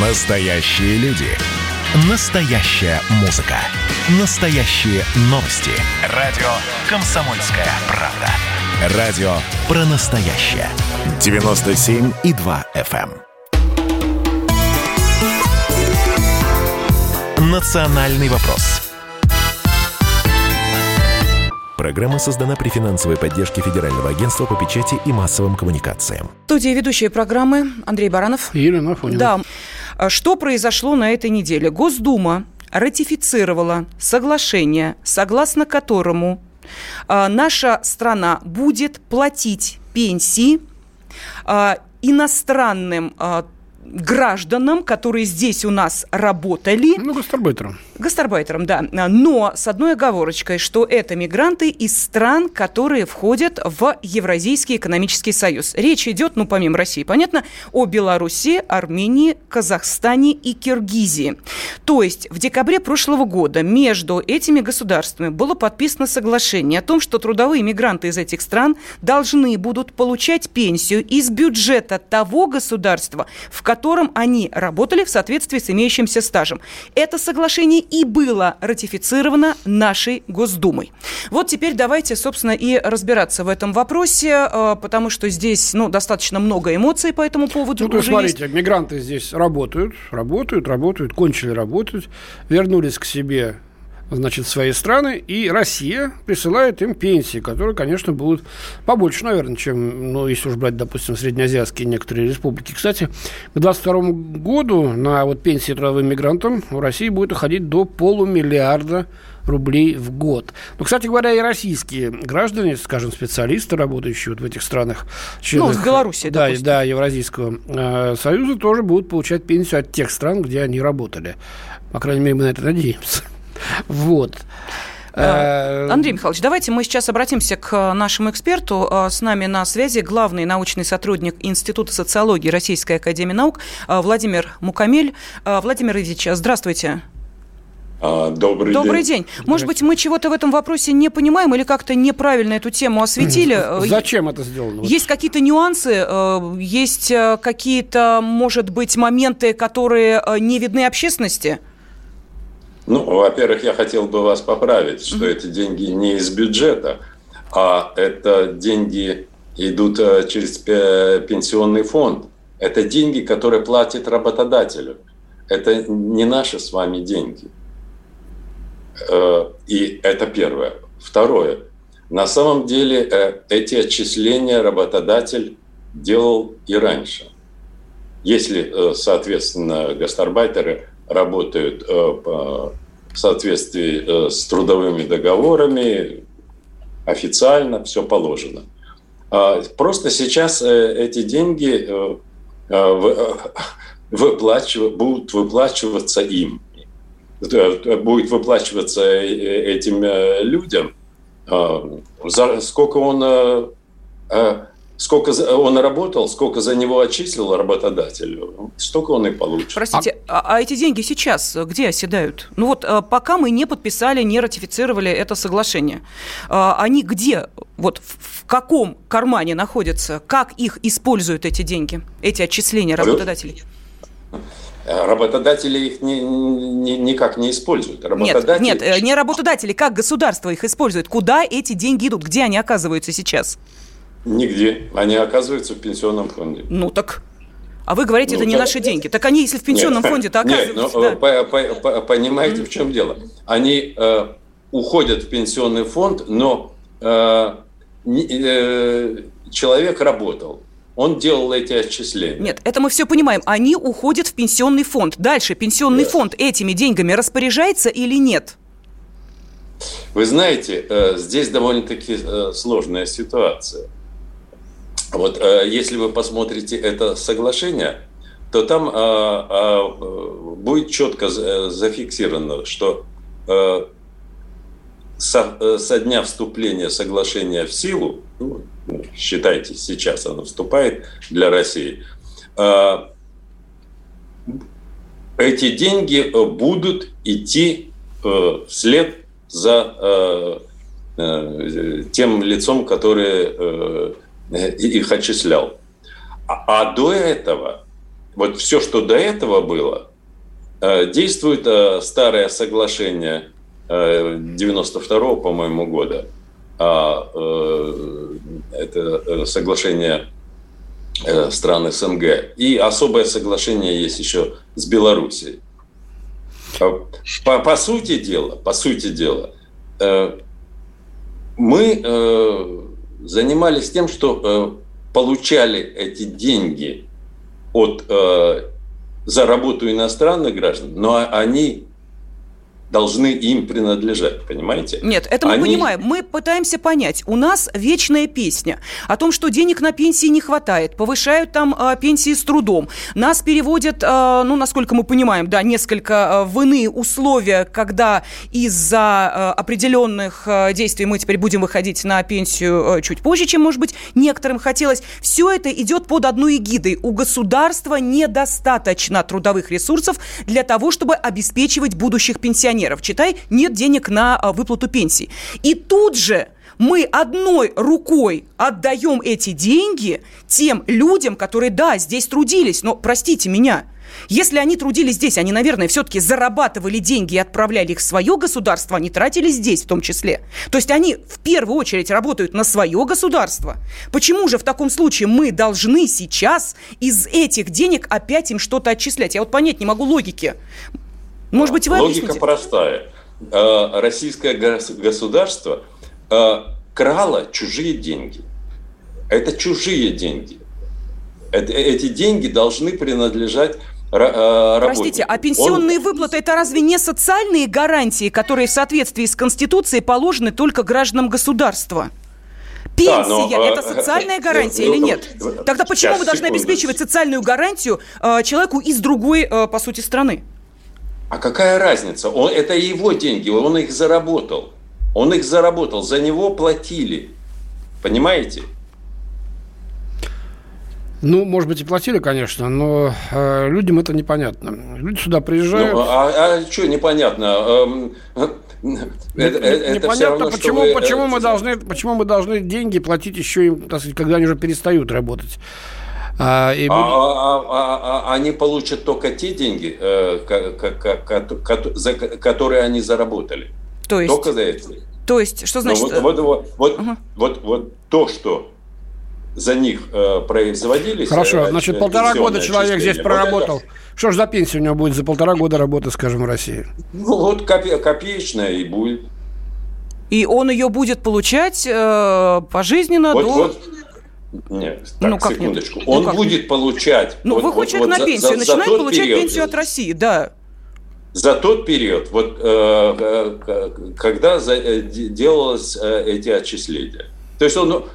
Настоящие люди. Настоящая музыка. Настоящие новости. Радио «Комсомольская правда». Радио про настоящее. 97,2 FM. эм. Национальный вопрос. Программа создана при финансовой поддержке Федерального агентства по печати и массовым коммуникациям. В студии ведущие программы Андрей Баранов. И Ирина Афонина. Да. А Что произошло на этой неделе? Госдума ратифицировала соглашение, согласно которому а, наша страна будет платить пенсии а, иностранным гражданам, которые здесь у нас работали. Ну, гастарбайтером. Гастарбайтерам, да. Но с одной оговорочкой, что это мигранты из стран, которые входят в Евразийский экономический союз. Речь идет, ну, помимо России, понятно, о Беларуси, Армении, Казахстане и Киргизии. То есть в декабре прошлого года между этими государствами было подписано соглашение о том, что трудовые мигранты из этих стран должны будут получать пенсию из бюджета того государства, в котором они работали в соответствии с имеющимся стажем. Это соглашение и было ратифицировано нашей Госдумой. Вот теперь давайте, собственно, и разбираться в этом вопросе, э, потому что здесь ну, достаточно много эмоций по этому поводу. Ну, то есть, уже есть. смотрите, мигранты здесь работают, работают, работают, кончили работать, вернулись к себе значит, свои страны, и Россия присылает им пенсии, которые, конечно, будут побольше, наверное, чем, ну, если уж брать, допустим, среднеазиатские некоторые республики. Кстати, к 2022 году на вот пенсии трудовым мигрантам в России будет уходить до полумиллиарда рублей в год. Ну, кстати говоря, и российские граждане, скажем, специалисты, работающие вот в этих странах, членах, Ну, в Беларуси, да, допустим. да, Евразийского э, союза, тоже будут получать пенсию от тех стран, где они работали. По крайней мере, мы на это надеемся. Вот. Э, Андрей Михайлович, давайте мы сейчас обратимся к нашему эксперту. А, С нами на связи главный научный сотрудник Института социологии Российской Академии Наук а, Владимир Мукамель. Владимир Ильич, здравствуйте. А, Добрый, Добрый день. день. Может быть, мы чего-то в этом вопросе не понимаем или как-то неправильно эту тему осветили? Э, Зачем это сделано? Есть какие-то нюансы, э, есть э, какие-то, может быть, моменты, которые э, не видны общественности? Ну, во-первых, я хотел бы вас поправить, что эти деньги не из бюджета, а это деньги идут э, через пе- пенсионный фонд. Это деньги, которые платит работодателю. Это не наши с вами деньги. Э, И это первое. Второе. На самом деле э, эти отчисления работодатель делал и раньше. Если, э, соответственно, гастарбайтеры работают э, в соответствии э, с трудовыми договорами, официально все положено. А Просто сейчас э, эти деньги вы- выплачив- будут выплачиваться им. Будет выплачиваться этим людям. Сколько он сколько за- он работал, сколько за него отчислил работодатель, столько он и получит. Простите, а, а эти деньги сейчас где оседают? Ну вот э, пока мы не подписали, не ратифицировали это соглашение, э, они где, вот в, каком кармане находятся, как их используют эти деньги, эти отчисления работодателей? Э, Работодатели их ни- ни- никак не используют. Нет, Работодатели... нет, э, не работодатели, как государство их использует, куда эти деньги идут, где они оказываются сейчас? Нигде. Они оказываются в пенсионном фонде. Ну так, а вы говорите, Ну, это не да. наши деньги. Так они, если в пенсионном Нет, фонде, то Нет, оказываются... ну, да. по- по- по- понимаете, в чем дело? Они э, уходят в пенсионный фонд, но э, не- э, человек работал. Он делал эти отчисления. Нет, это мы все понимаем. Они уходят в пенсионный фонд. Дальше пенсионный Yes. фонд этими деньгами распоряжается или нет? Вы знаете, э, здесь довольно-таки э, сложная ситуация. Вот э, если вы посмотрите это соглашение, то там э, э, будет четко за- зафиксировано, что э, со, со дня вступления соглашения в силу, ну, считайте, сейчас оно вступает для России, э, эти деньги будут идти э, вслед за э, тем лицом, которое их отчислял. А, а до этого вот все, что до этого было, действует старое соглашение 92 по-моему, года. А, это соглашение стран СНГ. И особое соглашение есть еще с Белоруссией. По, по сути дела, по сути дела, мы э, занимались тем, что э, получали эти деньги от, э, за работу иностранных граждан, но они должны им принадлежать, понимаете? Нет, это мы Они... понимаем. Мы пытаемся понять. У нас вечная песня о том, что денег на пенсии не хватает, повышают там э, пенсии с трудом. Нас переводят, э, ну, насколько мы понимаем, да, несколько э, в иные условия, когда из-за э, определенных э, действий мы теперь будем выходить на пенсию э, чуть позже, чем, может быть, некоторым хотелось. Все это идет под одной эгидой. У государства недостаточно трудовых ресурсов для того, чтобы обеспечивать будущих пенсионеров пенсионеров, читай, нет денег на а, выплату пенсий. И тут же мы одной рукой отдаем эти деньги тем людям, которые, да, здесь трудились, но, простите меня, если они трудились здесь, они, наверное, все-таки зарабатывали деньги и отправляли их в свое государство, они тратили здесь в том числе. То есть они в первую очередь работают на свое государство. Почему же в таком случае мы должны сейчас из этих денег опять им что-то отчислять? Я вот понять не могу логики. Может быть, вы Логика объясните? простая. Э, российское государство э, крало чужие деньги. Это чужие деньги. эти деньги должны принадлежать э, Простите, а пенсионные Он... выплаты это разве не социальные гарантии, которые в соответствии с Конституцией положены только гражданам государства? Пенсия да, но, это социальная гарантия или нет? Тогда почему мы должны обеспечивать социальную гарантию человеку из другой, по сути, страны? А какая разница? Он, это его деньги, он их заработал. Он их заработал, за него платили. Понимаете? Ну, может быть, и платили, конечно, но э, людям это непонятно. Люди сюда приезжают. Ну, а, а что непонятно? Эм, это, это непонятно, равно, почему, вы... почему, мы должны, почему мы должны деньги платить еще им, так сказать, когда они уже перестают работать. А, и... а, а, а, а они получат только те деньги, э, за которые они заработали. То есть? Только за это. То есть, что значит? вот, вот, вот, вот, угу. вот, вот то, что за них э, производились. Хорошо, э, значит, полтора года человек здесь проработал. Вот это... Что ж за пенсия у него будет за полтора года работы, скажем, в России? Ну, вот копе- копеечная и будет. И он ее будет получать э, пожизненно вот, до... Вот, нет, так, ну, как секундочку. Нет? Он ну, будет получать... Ну, вот, выходит вот, человек вот на пенсию, за, начинает за получать период, пенсию от России, да. За тот период, вот э, э когда за, э, делалось э, эти отчисления. То есть он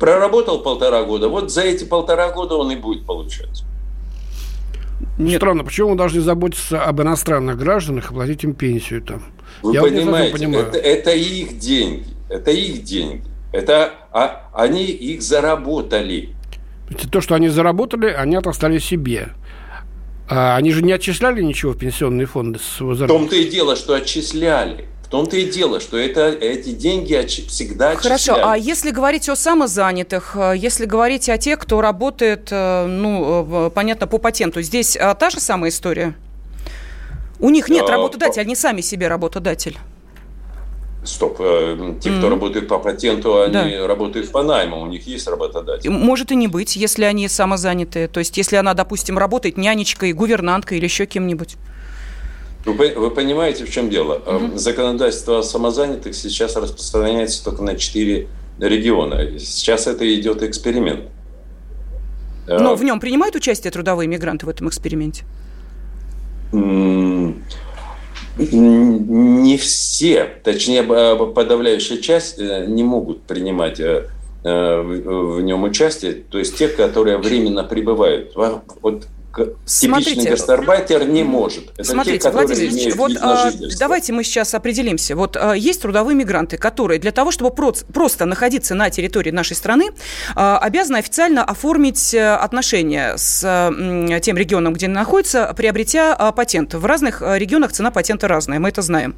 проработал полтора года, вот за эти полтора года он и будет получать. Нет. Странно, почему мы должны заботиться об иностранных гражданах и платить им пенсию там? Вы Я понимаете, вот это, это их деньги, это их деньги. Это а, они их заработали. То, что они заработали, они отослали себе. А они же не отчисляли ничего в пенсионные фонды с В том-то и дело, что отчисляли. В том-то и дело, что это, эти деньги всегда отчисляли. Хорошо, а если говорить о самозанятых, э, если говорить о тех, кто работает, э, ну, понятно, по патенту, здесь та же самая история? У них нет работодателя, они сами себе работодатель. Стоп, э, те, кто mm. работает по патенту, они да. работают по найму, у них есть работодатель. Может и не быть, если они самозанятые. То есть, если она, допустим, работает нянечкой, гувернанткой или еще кем-нибудь. Вы, вы понимаете, в чем дело? Mm-hmm. Законодательство о самозанятых сейчас распространяется только на 4 региона. Сейчас это идет эксперимент. Но а... в нем принимают участие трудовые мигранты в этом эксперименте? Не все, точнее подавляющая часть э, не могут принимать э, э, в нем участие, то есть те, которые временно прибывают. Вот Смотрите, типичный гастарбайтер не может. Это смотрите, те, Владимир Ильич, вот а, давайте мы сейчас определимся. Вот а, есть трудовые мигранты, которые для того, чтобы про- просто находиться на территории нашей страны, а, обязаны официально оформить э, отношения с а, тем регионом, где они находятся, приобретя а, патент. В разных а, регионах цена патента разная, мы это знаем.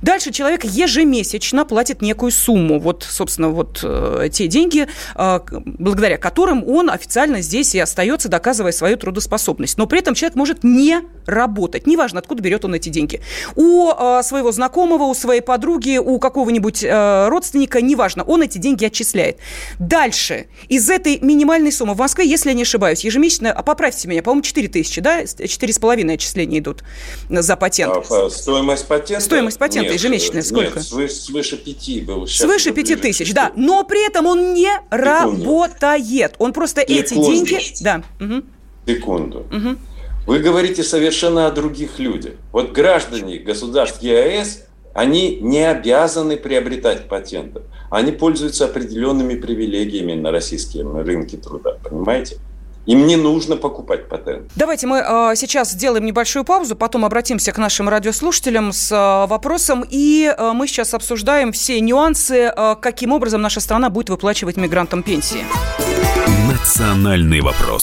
Дальше человек ежемесячно платит некую сумму. Вот, собственно, вот а, те деньги, а, благодаря которым он официально здесь и остается, доказывая свою трудоспособность трудоспособность, но при этом человек может не работать. Неважно, откуда берет он эти деньги. У э, своего знакомого, у своей подруги, у какого-нибудь э, родственника, неважно, он эти деньги отчисляет. Дальше, из этой минимальной суммы в Москве, если я не ошибаюсь, ежемесячно, а поправьте меня, по-моему, 4 тысячи, да, 4,5 отчисления идут за патент. А, стоимость патента? Стоимость патента нет, ежемесячная сколько? Нет, свыше, свыше 5 был. Сейчас свыше 5 тысяч, да. Но при этом он не Секунду. работает. Он просто эти деньги... Да. Угу. Секунду. Угу. Вы говорите совершенно о других людях. Вот граждане государств ЕАЭС, они не обязаны приобретать патенты. Они пользуются определенными привилегиями на российском рынке труда. Понимаете? Им не нужно покупать патент. Давайте мы э, сейчас сделаем небольшую паузу, потом обратимся к нашим радиослушателям с э, вопросом. И э, мы сейчас обсуждаем все нюансы, э, каким образом наша страна будет выплачивать мигрантам пенсии. Национальный вопрос.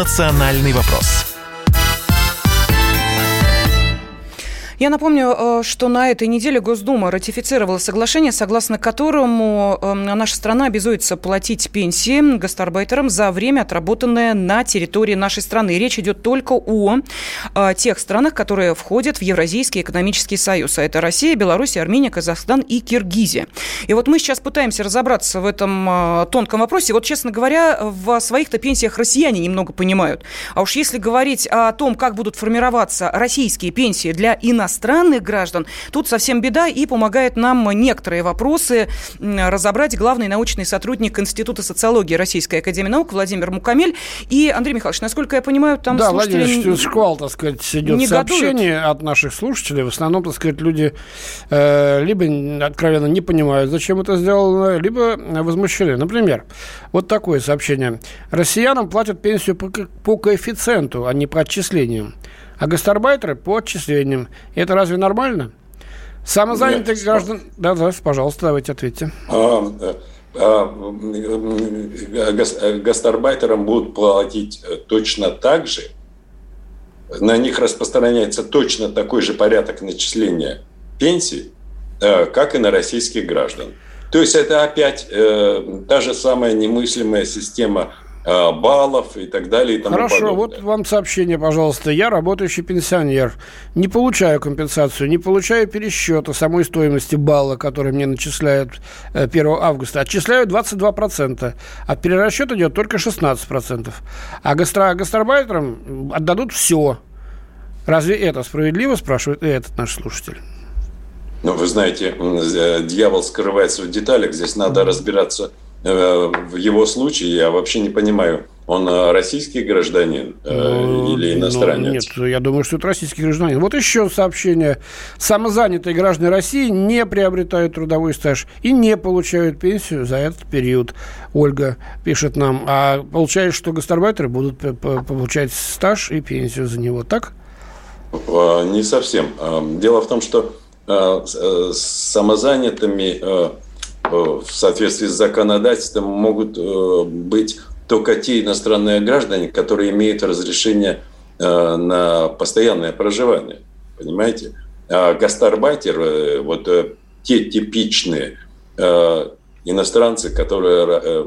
«Национальный вопрос» Я напомню, э, что на этой неделе Госдума ратифицировала соглашение, согласно которому эм, наша страна обязуется платить пенсии гастарбайтерам за время, отработанное на территории нашей страны. речь идет только о э, тех странах, которые входят в Евразийский экономический союз. А это Россия, Беларусь, Армения, Казахстан и Киргизия. И вот мы сейчас пытаемся разобраться в этом э, тонком вопросе. Вот, честно говоря, в своих-то пенсиях россияне немного понимают. А уж если говорить о том, как будут формироваться российские пенсии для иностранных иностранных граждан, тут совсем беда, и помогает нам некоторые вопросы разобрать главный научный сотрудник Института социологии Российской Академии Наук Владимир Мукамель. И, Андрей Михайлович, насколько я понимаю, там да, слушатели... Владимир, шквал, так сказать, идет не сообщение от наших слушателей. В основном, так сказать, люди э, либо откровенно не понимают, зачем это сделано, либо возмущены. Например, вот такое сообщение. Россиянам платят пенсию по, по коэффициенту, а не по отчислениям а гастарбайтеры по отчислениям. Это разве нормально? Самозанятых Нет, граждан... Да, да, пожалуйста, давайте ответьте. А, а, гастарбайтерам будут платить э, точно так же, на них распространяется точно такой же порядок начисления пенсий, э, как и на российских граждан. То есть это опять э, та же самая немыслимая система баллов и так далее. И тому Хорошо, подобное. вот вам сообщение, пожалуйста. Я работающий пенсионер, не получаю компенсацию, не получаю пересчета самой стоимости балла, который мне начисляют 1 э, августа. Отчисляю 22%, а перерасчет идет только 16%. А гастро гастарбайтерам отдадут все. Разве это справедливо, спрашивает этот наш слушатель? Ну, вы знаете, э, дьявол скрывается в деталях. Здесь надо разбираться Э, в его случае я вообще не понимаю, он э, российский гражданин э, ну, или ну, иностранец? Ну, нет, я думаю, что это российский гражданин. Вот еще сообщение. Самозанятые граждане России не приобретают трудовой стаж и не получают пенсию за этот период. Ольга пишет нам. А получается, что гастарбайтеры будут получать стаж и пенсию за него, так? Не совсем. Дело в том, что самозанятыми Э, в соответствии с законодательством могут э, быть только те иностранные граждане, которые имеют разрешение э, на постоянное проживание. Понимаете? А гастарбайтер, вот те типичные иностранцы, которые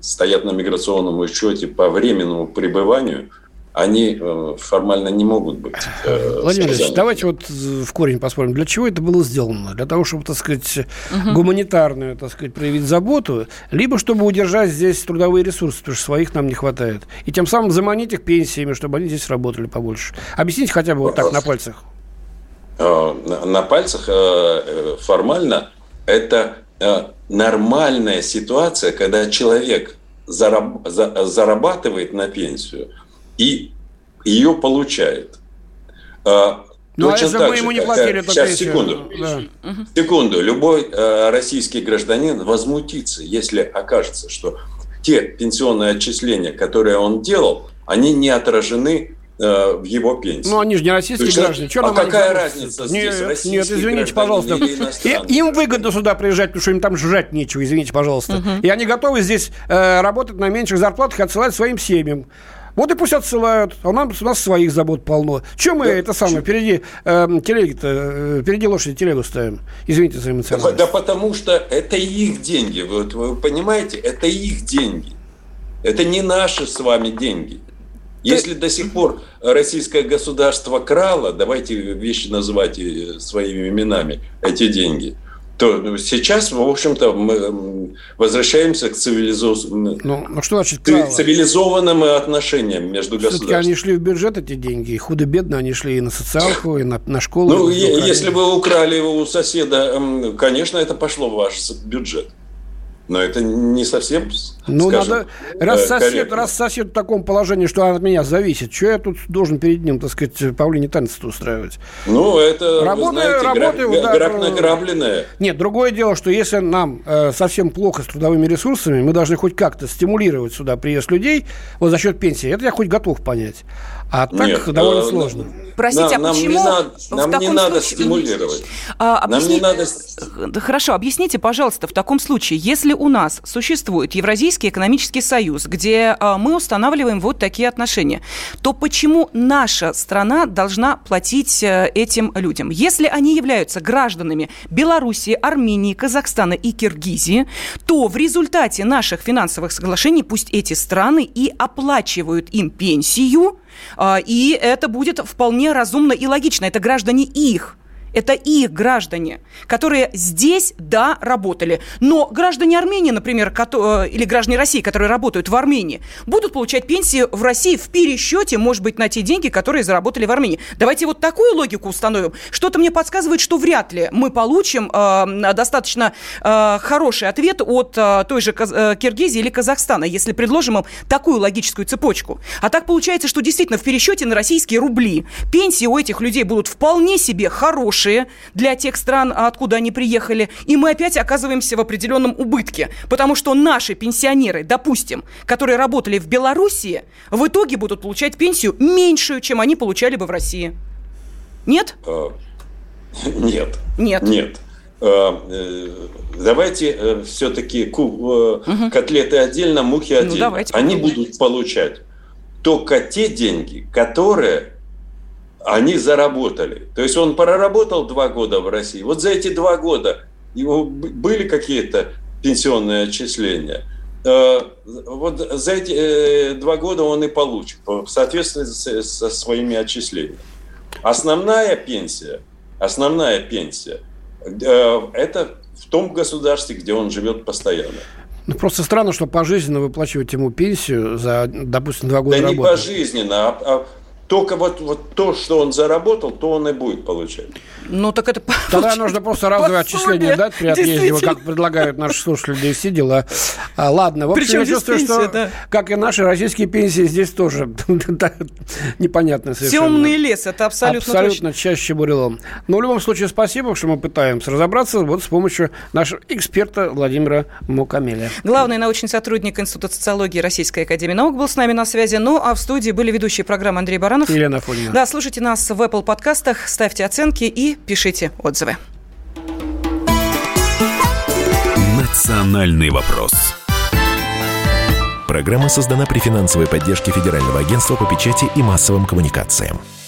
стоят на миграционном учете по временному пребыванию – они э, формально не могут быть. Э, Владимир Ильич, давайте вот в корень посмотрим. Для чего это было сделано? Для того, чтобы, так сказать, угу. гуманитарную, так сказать, проявить заботу, либо чтобы удержать здесь трудовые ресурсы, потому что своих нам не хватает. И тем самым заманить их пенсиями, чтобы они здесь работали побольше. Объясните хотя бы вот так на пальцах. Э, на пальцах формально это нормальная ситуация, когда человек зарабатывает на пенсию – и ее получает. А, ну, а если бы ему не платили, то Сейчас, секунду. Да. Секунду. Любой э, российский гражданин возмутится, если окажется, что те пенсионные отчисления, которые он делал, они не отражены э, в его пенсии. Ну, они же не российские есть, граждане. Что а какая разница здесь, нет, нет, извините, пожалуйста. Им выгодно сюда приезжать, потому что им там жрать нечего, извините, пожалуйста. Угу. И они готовы здесь э, работать на меньших зарплатах и отсылать своим семьям. Вот и пусть отсылают. А у нас, у нас своих забот полно. Чем мы да, это самое, впереди э, телеги-то, впереди лошади телегу ставим? Извините за эмоциональность. Да, да потому что это их деньги. Вот вы понимаете, это их деньги. Это не наши с вами деньги. Если до сих пор российское государство крало, давайте вещи называть э, своими именами, эти деньги, то сейчас, в общем-то, мы возвращаемся к цивилизованным, ну, ну, что значит крало? цивилизованным отношениям между государствами. они шли в бюджет, эти деньги, и худо-бедно они шли и на социалку, и на, на школу. Ну, если вы украли его у соседа, конечно, это пошло в ваш бюджет. Но это не совсем, ну, скажем, надо, раз, э, сосед, раз сосед в таком положении, что от меня зависит, что я тут должен перед ним, так сказать, павлине танец устраивать? Ну, это, работаю, знаете, работаю, граб, да, граб награбленное. Нет, другое дело, что если нам э, совсем плохо с трудовыми ресурсами, мы должны хоть как-то стимулировать сюда приезд людей вот за счет пенсии. Это я хоть готов понять. А так Нет, довольно э, сложно. Простите, нам, а почему нам не надо, нам в таком не надо случае... стимулировать. А, объясни... Нам не надо... Хорошо, объясните, пожалуйста, в таком случае, если у нас существует Евразийский экономический союз, где а, мы устанавливаем вот такие отношения, то почему наша страна должна платить а, этим людям? Если они являются гражданами Белоруссии, Армении, Казахстана и Киргизии, то в результате наших финансовых соглашений пусть эти страны и оплачивают им пенсию, и это будет вполне разумно и логично. Это граждане их это их граждане, которые здесь, да, работали. Но граждане Армении, например, э, или граждане России, которые работают в Армении, будут получать пенсии в России в пересчете, может быть, на те деньги, которые заработали в Армении. Давайте вот такую логику установим. Что-то мне подсказывает, что вряд ли мы получим э, достаточно э, хороший ответ от э, той же э, Киргизии или Казахстана, если предложим им такую логическую цепочку. А так получается, что действительно в пересчете на российские рубли пенсии у этих людей будут вполне себе хорошие, хорошие для тех стран, откуда они приехали, и мы опять оказываемся в определенном убытке, потому что наши пенсионеры, допустим, которые работали в Белоруссии, в итоге будут получать пенсию меньшую, чем они получали бы в России. Нет? А, нет. Нет. Нет. А, э, давайте э, все-таки угу. котлеты отдельно, мухи ну, отдельно. Ну, давайте Они будут получать только те деньги, которые они заработали. То есть он проработал два года в России. Вот за эти два года его были какие-то пенсионные отчисления. Э, вот за эти э, два года он и получит, в соответствии со своими отчислениями. Основная пенсия, основная пенсия, э, это в том государстве, где он живет постоянно. Ну, просто странно, что пожизненно выплачивать ему пенсию за, допустим, два года да работы. Да не пожизненно, а, а только вот, вот то, что он заработал, то он и будет получать. Ну, так это... Тогда нужно просто разовое отчисление дать при отъезде, как предлагают наши слушатели, да и все дела. А, ладно, в общем, Причем я чувствую, пенсия, что, да. как и наши российские пенсии, здесь тоже непонятно совершенно. Темный лес, это абсолютно Абсолютно точно. чаще бурелом. Но в любом случае, спасибо, что мы пытаемся разобраться вот с помощью нашего эксперта Владимира Мукамеля. Главный научный сотрудник Института социологии Российской Академии Наук был с нами на связи. Ну, а в студии были ведущие программы Андрей Баранов. Елена Фонина. Да, слушайте нас в Apple подкастах, ставьте оценки и пишите отзывы. Национальный вопрос. Программа создана при финансовой поддержке Федерального агентства по печати и массовым коммуникациям.